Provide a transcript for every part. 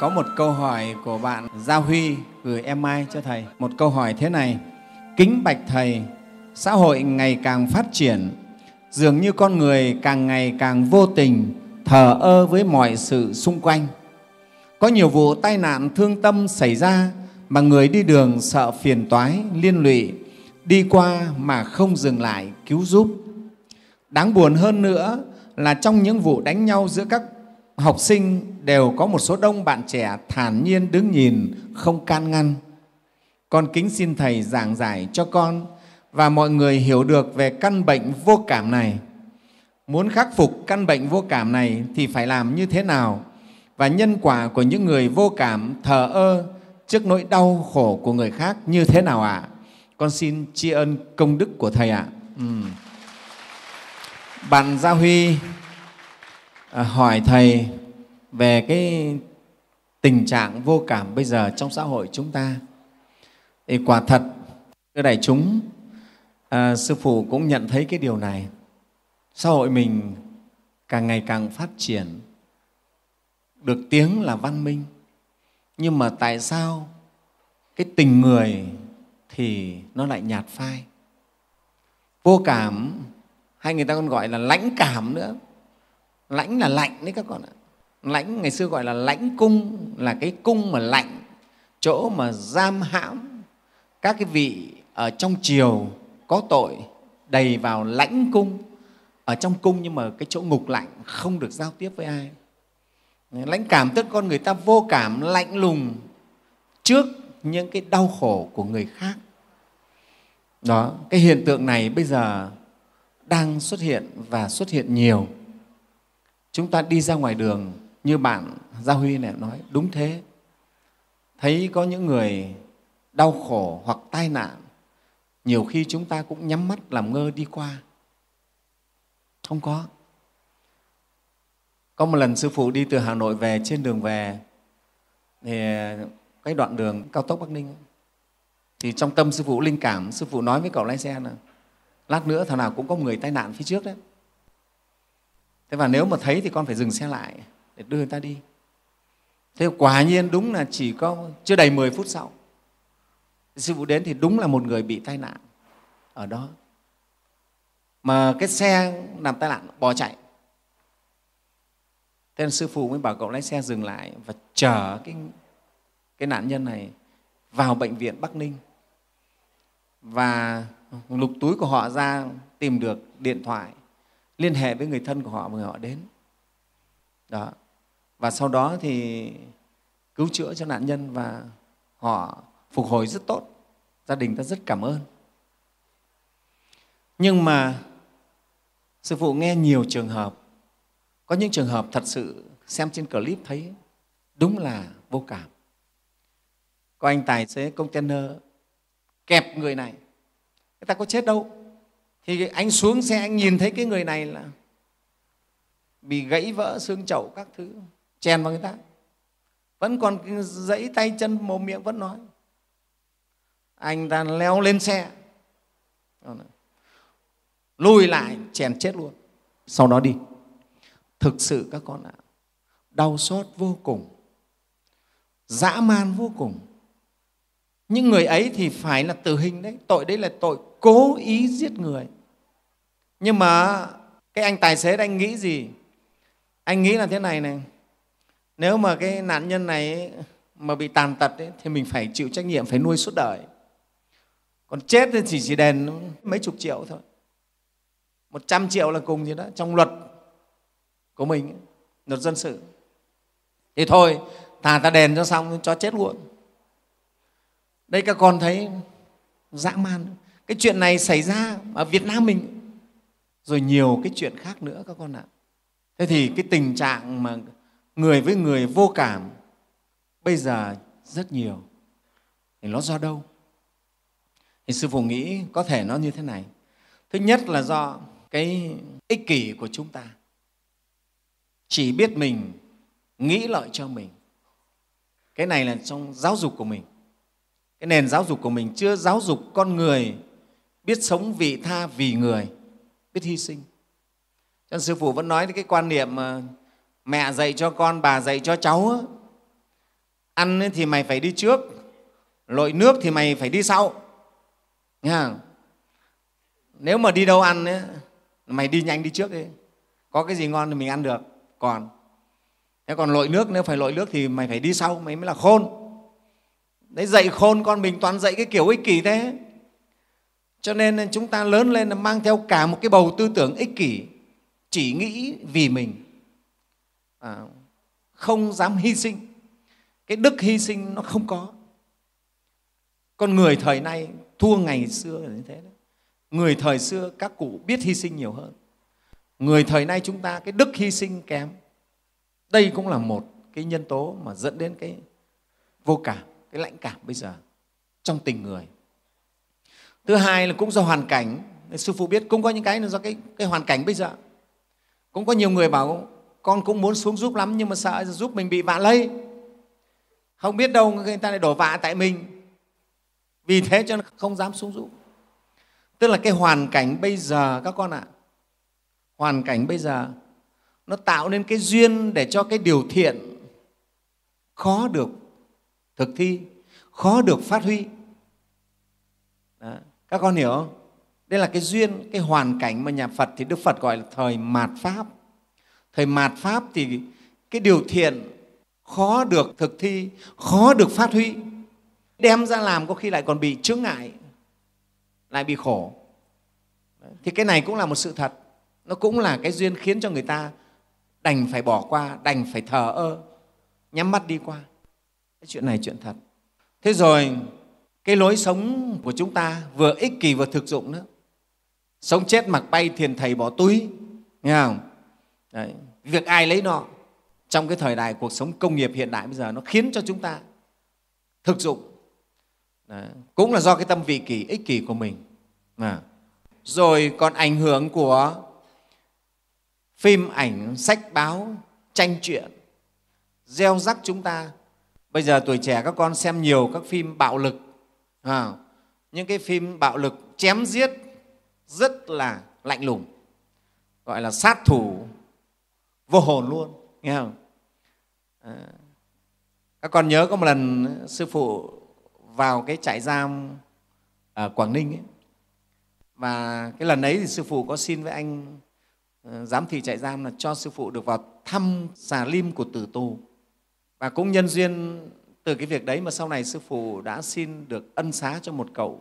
Có một câu hỏi của bạn Gia Huy gửi em Mai cho Thầy. Một câu hỏi thế này. Kính bạch Thầy, xã hội ngày càng phát triển, dường như con người càng ngày càng vô tình, thờ ơ với mọi sự xung quanh. Có nhiều vụ tai nạn thương tâm xảy ra mà người đi đường sợ phiền toái, liên lụy, đi qua mà không dừng lại cứu giúp. Đáng buồn hơn nữa là trong những vụ đánh nhau giữa các học sinh đều có một số đông bạn trẻ thản nhiên đứng nhìn, không can ngăn. Con kính xin Thầy giảng giải cho con và mọi người hiểu được về căn bệnh vô cảm này. Muốn khắc phục căn bệnh vô cảm này thì phải làm như thế nào? Và nhân quả của những người vô cảm thờ ơ trước nỗi đau khổ của người khác như thế nào ạ? À? Con xin tri ân công đức của Thầy ạ. À. Ừ. Bạn Gia Huy À, hỏi Thầy về cái tình trạng vô cảm bây giờ trong xã hội chúng ta. Thì quả thật, thưa đại chúng, à, Sư Phụ cũng nhận thấy cái điều này. Xã hội mình càng ngày càng phát triển, được tiếng là văn minh. Nhưng mà tại sao cái tình người thì nó lại nhạt phai? Vô cảm hay người ta còn gọi là lãnh cảm nữa lãnh là lạnh đấy các con ạ. Lãnh ngày xưa gọi là lãnh cung, là cái cung mà lạnh, chỗ mà giam hãm các cái vị ở trong triều có tội, đầy vào lãnh cung. Ở trong cung nhưng mà cái chỗ ngục lạnh không được giao tiếp với ai. Lãnh cảm tức con người ta vô cảm lạnh lùng trước những cái đau khổ của người khác. Đó, cái hiện tượng này bây giờ đang xuất hiện và xuất hiện nhiều chúng ta đi ra ngoài đường, như bạn gia huy này nói, đúng thế. Thấy có những người đau khổ hoặc tai nạn, nhiều khi chúng ta cũng nhắm mắt làm ngơ đi qua. Không có. Có một lần sư phụ đi từ hà nội về, trên đường về, thì cái đoạn đường cao tốc bắc ninh thì trong tâm sư phụ linh cảm, sư phụ nói với cậu lái xe là, lát nữa thằng nào cũng có người tai nạn phía trước đấy thế và nếu mà thấy thì con phải dừng xe lại để đưa người ta đi. Thế quả nhiên đúng là chỉ có chưa đầy 10 phút sau sư phụ đến thì đúng là một người bị tai nạn ở đó. Mà cái xe làm tai nạn bỏ chạy. Thế nên sư phụ mới bảo cậu lái xe dừng lại và chở cái, cái nạn nhân này vào bệnh viện bắc ninh. Và lục túi của họ ra tìm được điện thoại liên hệ với người thân của họ, mời họ đến. Đó. Và sau đó thì cứu chữa cho nạn nhân và họ phục hồi rất tốt. Gia đình ta rất cảm ơn. Nhưng mà sư phụ nghe nhiều trường hợp, có những trường hợp thật sự xem trên clip thấy đúng là vô cảm. Có anh tài xế container kẹp người này. Người ta có chết đâu thì anh xuống xe anh nhìn thấy cái người này là bị gãy vỡ xương chậu các thứ, chèn vào người ta. Vẫn còn dãy tay chân mồm miệng vẫn nói. Anh ta leo lên xe. Lùi lại, chèn chết luôn. Sau đó đi. Thực sự các con ạ, đau xót vô cùng, dã man vô cùng những người ấy thì phải là tử hình đấy. Tội đấy là tội cố ý giết người. Nhưng mà cái anh tài xế anh nghĩ gì? Anh nghĩ là thế này này. Nếu mà cái nạn nhân này mà bị tàn tật ấy, thì mình phải chịu trách nhiệm phải nuôi suốt đời. Còn chết thì chỉ chỉ đền mấy chục triệu thôi. Một trăm triệu là cùng gì đó trong luật của mình luật dân sự. Thì thôi thà ta đền cho xong cho chết luôn đây các con thấy dã man. Cái chuyện này xảy ra ở việt nam mình. Rồi nhiều cái chuyện khác nữa các con ạ. Thế thì cái tình trạng mà người với người vô cảm bây giờ rất nhiều. Thì nó do đâu? Thì sư phụ nghĩ có thể nó như thế này. Thứ nhất là do cái ích kỷ của chúng ta. Chỉ biết mình, nghĩ lợi cho mình. Cái này là trong giáo dục của mình cái nền giáo dục của mình chưa giáo dục con người biết sống vị tha vì người biết hy sinh. Cho sư phụ vẫn nói cái quan niệm mà mẹ dạy cho con bà dạy cho cháu ăn thì mày phải đi trước lội nước thì mày phải đi sau. Nha nếu mà đi đâu ăn ấy, mày đi nhanh đi trước đi. Có cái gì ngon thì mình ăn được. Còn thế còn lội nước nếu phải lội nước thì mày phải đi sau mày mới là khôn đấy dạy khôn con mình toàn dạy cái kiểu ích kỷ thế. Cho nên chúng ta lớn lên là mang theo cả một cái bầu tư tưởng ích kỷ chỉ nghĩ vì mình. À, không dám hy sinh. Cái đức hy sinh nó không có. Con người thời nay thua ngày xưa là như thế đó người thời xưa các cụ biết hy sinh nhiều hơn. Người thời nay chúng ta cái đức hy sinh kém. Đây cũng là một cái nhân tố mà dẫn đến cái vô cảm cái lãnh cảm bây giờ trong tình người. Thứ hai là cũng do hoàn cảnh. Sư phụ biết cũng có những cái là do cái, cái hoàn cảnh bây giờ. Cũng có nhiều người bảo con cũng muốn xuống giúp lắm nhưng mà sợ giúp mình bị vạ lây. Không biết đâu người ta lại đổ vạ tại mình. Vì thế cho nên không dám xuống giúp. Tức là cái hoàn cảnh bây giờ các con ạ à, hoàn cảnh bây giờ nó tạo nên cái duyên để cho cái điều thiện khó được thực thi, khó được phát huy. Đó. các con hiểu không? Đây là cái duyên, cái hoàn cảnh mà nhà phật thì đức phật gọi là thời mạt pháp. Thời mạt pháp thì cái điều thiện khó được thực thi, khó được phát huy. Đem ra làm có khi lại còn bị chướng ngại, lại bị khổ. Thì cái này cũng là một sự thật. Nó cũng là cái duyên khiến cho người ta đành phải bỏ qua, đành phải thờ ơ, nhắm mắt đi qua cái chuyện này chuyện thật thế rồi, cái lối sống của chúng ta vừa ích kỷ vừa thực dụng nữa sống chết mặc bay thiền thầy bỏ túi, nghe không Đấy. việc ai lấy nọ, trong cái thời đại cuộc sống công nghiệp hiện đại bây giờ nó khiến cho chúng ta thực dụng Đấy. cũng là do cái tâm vị kỷ, ích kỷ của mình à. rồi còn ảnh hưởng của phim ảnh, sách báo, tranh truyện, gieo rắc chúng ta bây giờ tuổi trẻ các con xem nhiều các phim bạo lực. À, những cái phim bạo lực chém giết rất là lạnh lùng gọi là sát thủ vô hồn luôn nghe không? À, các con nhớ có một lần sư phụ vào cái trại giam ở quảng ninh ấy, và cái lần ấy thì sư phụ có xin với anh ờ, giám thị trại giam là cho sư phụ được vào thăm xà lim của tử tù và cũng nhân duyên từ cái việc đấy mà sau này sư phụ đã xin được ân xá cho một cậu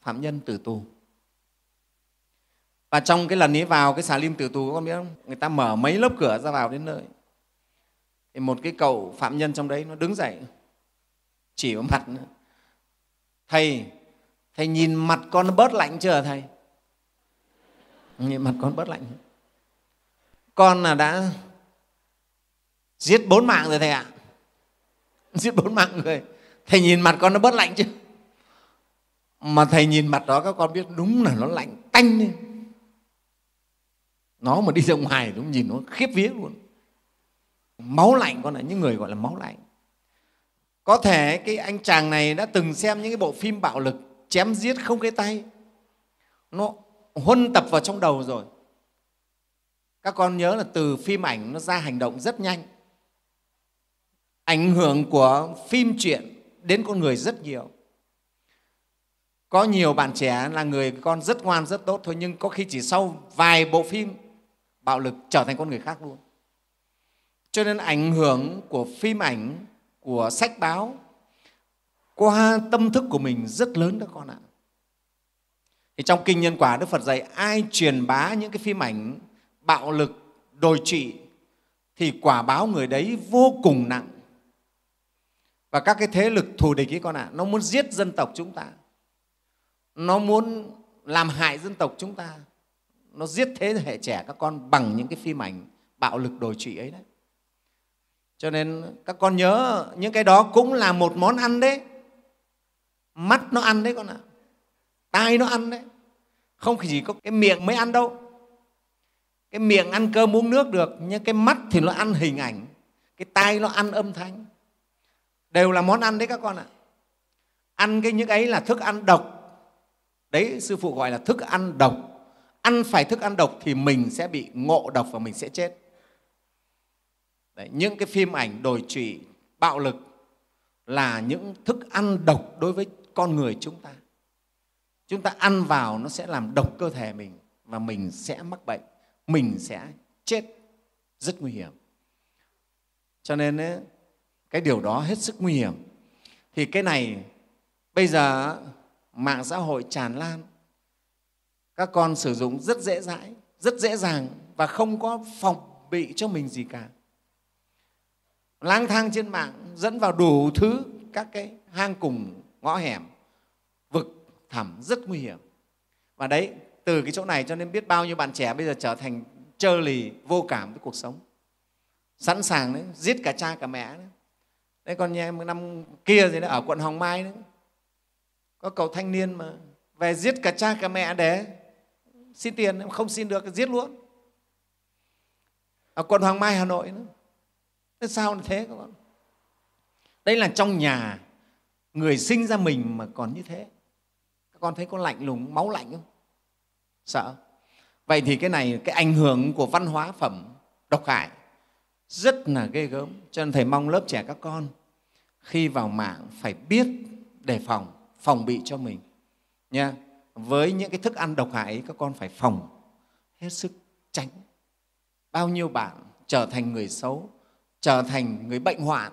phạm nhân tử tù. Và trong cái lần ấy vào cái xà lim tử tù con biết không? Người ta mở mấy lớp cửa ra vào đến nơi. Thì một cái cậu phạm nhân trong đấy nó đứng dậy, chỉ vào mặt nữa. thầy thầy nhìn mặt con nó bớt lạnh chưa thầy? Nhìn mặt con bớt lạnh. Con là đã giết bốn mạng rồi thầy ạ. Giết bốn mạng người thầy nhìn mặt con nó bớt lạnh chứ. Mà thầy nhìn mặt đó các con biết đúng là nó lạnh tanh lên. Nó mà đi ra ngoài cũng nhìn nó khiếp vía luôn. Máu lạnh con là những người gọi là máu lạnh. Có thể cái anh chàng này đã từng xem những cái bộ phim bạo lực chém giết không cái tay. Nó huân tập vào trong đầu rồi. Các con nhớ là từ phim ảnh nó ra hành động rất nhanh ảnh hưởng của phim truyện đến con người rất nhiều. Có nhiều bạn trẻ là người con rất ngoan, rất tốt thôi, nhưng có khi chỉ sau vài bộ phim, bạo lực trở thành con người khác luôn. Cho nên ảnh hưởng của phim ảnh, của sách báo, qua tâm thức của mình rất lớn đó con ạ. Thì trong kinh nhân quả, đức phật dạy, ai truyền bá những cái phim ảnh bạo lực, đồi trị thì quả báo người đấy vô cùng nặng và các cái thế lực thù địch ấy con ạ, nó muốn giết dân tộc chúng ta. Nó muốn làm hại dân tộc chúng ta. Nó giết thế hệ trẻ các con bằng những cái phim ảnh bạo lực đồi trụy ấy đấy. Cho nên các con nhớ, những cái đó cũng là một món ăn đấy. Mắt nó ăn đấy con ạ, tai nó ăn đấy. Không chỉ có cái miệng mới ăn đâu. Cái miệng ăn cơm uống nước được, nhưng cái mắt thì nó ăn hình ảnh. Cái tai nó ăn âm thanh đều là món ăn đấy các con ạ. Ăn cái những ấy là thức ăn độc. Đấy sư phụ gọi là thức ăn độc. Ăn phải thức ăn độc thì mình sẽ bị ngộ độc và mình sẽ chết. Đấy, những cái phim ảnh đồi trụy bạo lực là những thức ăn độc đối với con người chúng ta. Chúng ta ăn vào nó sẽ làm độc cơ thể mình và mình sẽ mắc bệnh mình sẽ chết rất nguy hiểm. Cho nên ấy, cái điều đó hết sức nguy hiểm. Thì cái này bây giờ mạng xã hội tràn lan. Các con sử dụng rất dễ dãi rất dễ dàng và không có phòng bị cho mình gì cả. Lang thang trên mạng dẫn vào đủ thứ các cái hang cùng ngõ hẻm vực thẳm rất nguy hiểm. Và đấy từ cái chỗ này cho nên biết bao nhiêu bạn trẻ bây giờ trở thành trơ lì vô cảm với cuộc sống. Sẵn sàng đấy giết cả cha cả mẹ đấy, đấy còn nhà em năm kia thì ở quận hồng mai đấy. Có cậu thanh niên mà về giết cả cha cả mẹ để xin tiền, không xin được, giết luôn. Ở quận hoàng mai, hà nội nữa. Thế sao là thế các con đây là trong nhà người sinh ra mình mà còn như thế. Các con thấy có lạnh lùng, máu lạnh không? Sợ. Vậy thì cái này, cái ảnh hưởng của văn hóa phẩm độc hại rất là ghê gớm. Cho nên thầy mong lớp trẻ các con khi vào mạng phải biết đề phòng phòng bị cho mình. Nha với những cái thức ăn độc hại ấy, các con phải phòng hết sức tránh. Bao nhiêu bạn trở thành người xấu trở thành người bệnh hoạn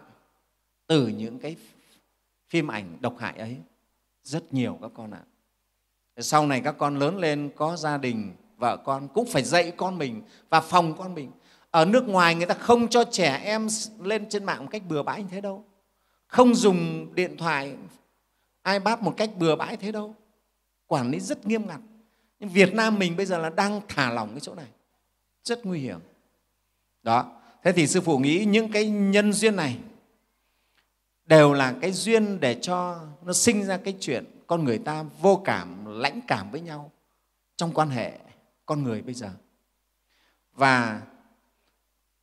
từ những cái phim ảnh độc hại ấy. Rất nhiều các con ạ. Sau này các con lớn lên có gia đình vợ con cũng phải dạy con mình và phòng con mình ở nước ngoài người ta không cho trẻ em lên trên mạng một cách bừa bãi như thế đâu. Không dùng điện thoại, ipad một cách bừa bãi thế đâu. Quản lý rất nghiêm ngặt. Nhưng việt nam mình bây giờ là đang thả lỏng cái chỗ này. Rất nguy hiểm. Đó. Thế thì sư phụ nghĩ những cái nhân duyên này đều là cái duyên để cho nó sinh ra cái chuyện con người ta vô cảm, lãnh cảm với nhau trong quan hệ con người bây giờ. Và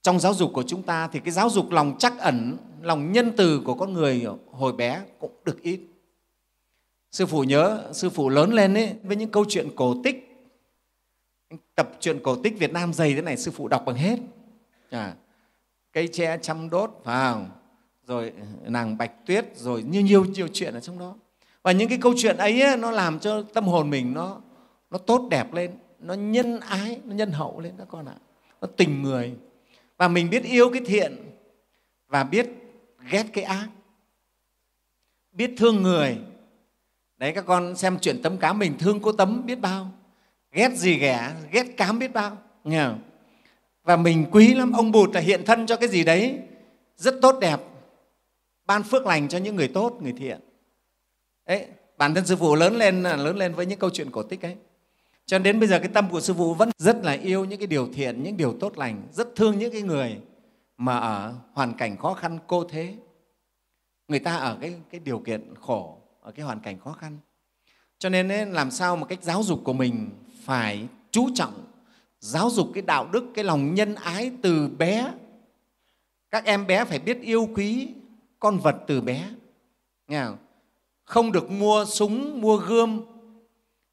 trong giáo dục của chúng ta thì cái giáo dục lòng chắc ẩn lòng nhân từ của con người hồi bé cũng được ít. Sư phụ nhớ sư phụ lớn lên ấy, với những câu chuyện cổ tích tập truyện cổ tích việt nam dày thế này sư phụ đọc bằng hết. À, cây tre chăm đốt vào rồi nàng bạch tuyết rồi như nhiều nhiều chuyện ở trong đó. Và những cái câu chuyện ấy nó làm cho tâm hồn mình nó nó tốt đẹp lên nó nhân ái nó nhân hậu lên các con ạ. Nó tình người và mình biết yêu cái thiện và biết ghét cái ác. Biết thương người. Đấy, các con xem chuyện tấm cá mình thương cô tấm biết bao. Ghét gì ghẻ, ghét cám biết bao. Nghe không? và mình quý lắm. Ông bụt là hiện thân cho cái gì đấy rất tốt đẹp. Ban phước lành cho những người tốt, người thiện. Đấy, bản thân sư phụ lớn lên lớn lên với những câu chuyện cổ tích ấy cho đến bây giờ cái tâm của sư phụ vẫn rất là yêu những cái điều thiện những điều tốt lành rất thương những cái người mà ở hoàn cảnh khó khăn cô thế. Người ta ở cái, cái điều kiện khổ ở cái hoàn cảnh khó khăn. Cho nên ấy, làm sao mà cách giáo dục của mình phải chú trọng giáo dục cái đạo đức cái lòng nhân ái từ bé. Các em bé phải biết yêu quý con vật từ bé. Nghe không? không được mua súng mua gươm.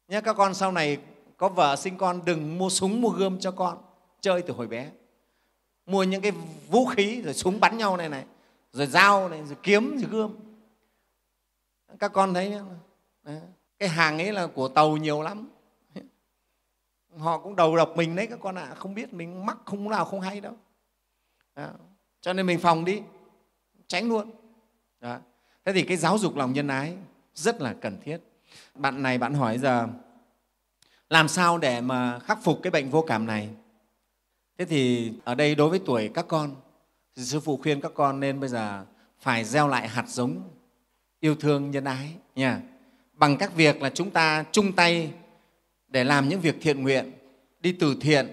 Nhé các con sau này có vợ sinh con, đừng mua súng, mua gươm cho con. Chơi từ hồi bé. Mua những cái vũ khí, rồi súng bắn nhau này này, rồi dao này, rồi kiếm, rồi gươm. Các con thấy cái hàng ấy là của tàu nhiều lắm. Họ cũng đầu độc mình đấy các con ạ. À. không biết mình mắc không nào không hay đâu. Đó. cho nên mình phòng đi. Tránh luôn. Đó. thế thì cái giáo dục lòng nhân ái rất là cần thiết. Bạn này bạn hỏi giờ làm sao để mà khắc phục cái bệnh vô cảm này? Thế thì ở đây đối với tuổi các con, thì sư phụ khuyên các con nên bây giờ phải gieo lại hạt giống yêu thương nhân ái nha. Bằng các việc là chúng ta chung tay để làm những việc thiện nguyện, đi từ thiện,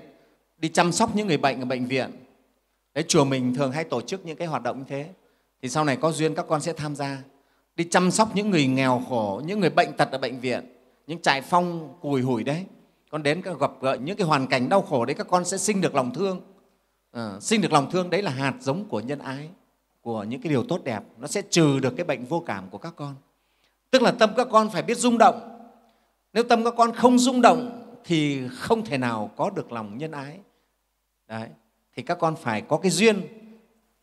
đi chăm sóc những người bệnh ở bệnh viện. Đấy, chùa mình thường hay tổ chức những cái hoạt động như thế. Thì sau này có duyên các con sẽ tham gia, đi chăm sóc những người nghèo khổ, những người bệnh tật ở bệnh viện những trại phong cùi hủi đấy con đến gặp gỡ những cái hoàn cảnh đau khổ đấy các con sẽ sinh được lòng thương. À, sinh được lòng thương đấy là hạt giống của nhân ái của những cái điều tốt đẹp. Nó sẽ trừ được cái bệnh vô cảm của các con. Tức là tâm các con phải biết rung động. Nếu tâm các con không rung động thì không thể nào có được lòng nhân ái. Đấy thì các con phải có cái duyên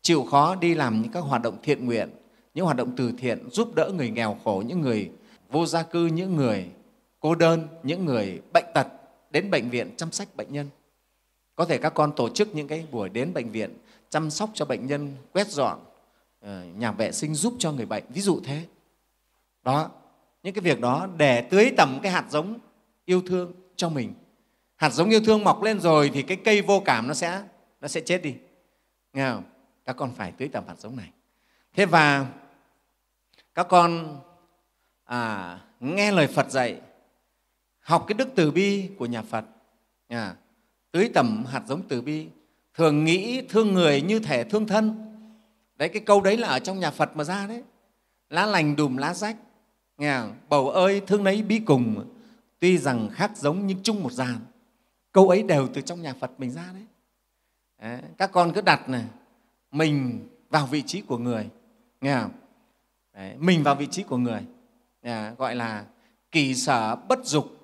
chịu khó đi làm những các hoạt động thiện nguyện những hoạt động từ thiện giúp đỡ người nghèo khổ những người vô gia cư những người cô đơn những người bệnh tật đến bệnh viện chăm sóc bệnh nhân. Có thể các con tổ chức những cái buổi đến bệnh viện chăm sóc cho bệnh nhân quét dọn ờ, nhà vệ sinh giúp cho người bệnh ví dụ thế. Đó những cái việc đó để tưới tầm cái hạt giống yêu thương cho mình. Hạt giống yêu thương mọc lên rồi thì cái cây vô cảm nó sẽ nó sẽ chết đi. Nghe không? Các con phải tưới tầm hạt giống này. Thế và các con à, nghe lời phật dạy học cái đức từ bi của nhà phật. À, tưới tẩm hạt giống từ bi. Thường nghĩ thương người như thể thương thân. Đấy cái câu đấy là ở trong nhà phật mà ra đấy. Lá lành đùm lá rách. Nghe không? bầu ơi thương nấy bi cùng. Tuy rằng khác giống nhưng chung một dàn. Câu ấy đều từ trong nhà phật mình ra đấy, đấy các con cứ đặt này. Mình vào vị trí của người. Nghe không? Đấy, mình vào vị trí của người. À, gọi là kỳ sở bất dục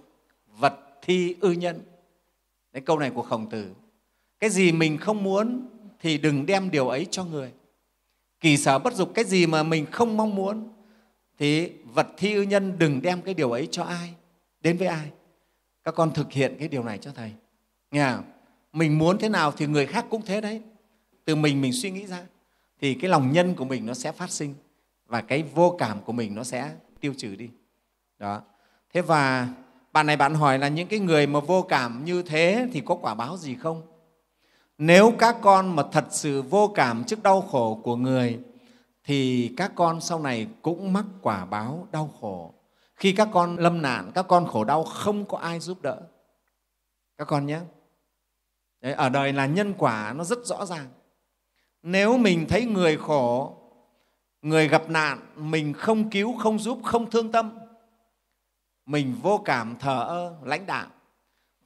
vật thi ư nhân. Đấy, câu này của khổng tử. Cái gì mình không muốn thì đừng đem điều ấy cho người. Kỳ sở bất dục cái gì mà mình không mong muốn thì vật thi ư nhân đừng đem cái điều ấy cho ai đến với ai. Các con thực hiện cái điều này cho thầy. Nghe không? mình muốn thế nào thì người khác cũng thế đấy. Từ mình mình suy nghĩ ra thì cái lòng nhân của mình nó sẽ phát sinh và cái vô cảm của mình nó sẽ tiêu trừ đi. Đó. Thế và bạn này bạn hỏi là những cái người mà vô cảm như thế thì có quả báo gì không? Nếu các con mà thật sự vô cảm trước đau khổ của người thì các con sau này cũng mắc quả báo đau khổ. Khi các con lâm nạn các con khổ đau không có ai giúp đỡ. Các con nhé. Đấy, ở đời là nhân quả nó rất rõ ràng. Nếu mình thấy người khổ người gặp nạn mình không cứu không giúp không thương tâm mình vô cảm thờ ơ lãnh đạo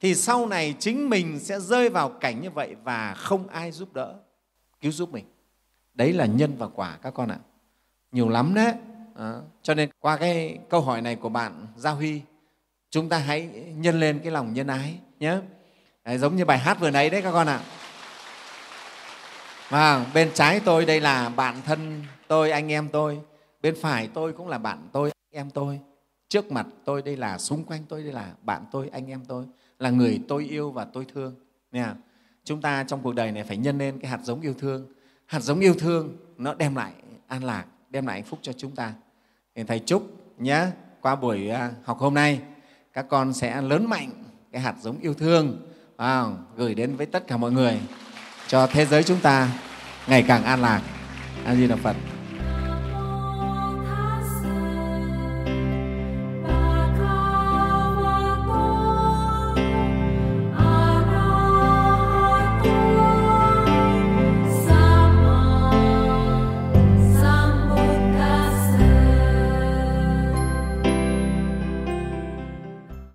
thì sau này chính mình sẽ rơi vào cảnh như vậy và không ai giúp đỡ cứu giúp mình. Đấy là nhân và quả các con ạ. Nhiều lắm đấy. À, cho nên qua cái câu hỏi này của bạn gia huy chúng ta hãy nhân lên cái lòng nhân ái nhé. Đấy, giống như bài hát vừa nãy đấy các con ạ. Và bên trái tôi đây là bạn thân tôi anh em tôi. Bên phải tôi cũng là bạn tôi anh em tôi trước mặt tôi đây là xung quanh tôi đây là bạn tôi anh em tôi là người tôi yêu và tôi thương. Nha chúng ta trong cuộc đời này phải nhân lên cái hạt giống yêu thương. Hạt giống yêu thương nó đem lại an lạc đem lại hạnh phúc cho chúng ta. Thì thầy chúc nhé qua buổi à, học hôm nay các con sẽ lớn mạnh cái hạt giống yêu thương wow, gửi đến với tất cả mọi người cho thế giới chúng ta ngày càng an lạc. A di đà phật.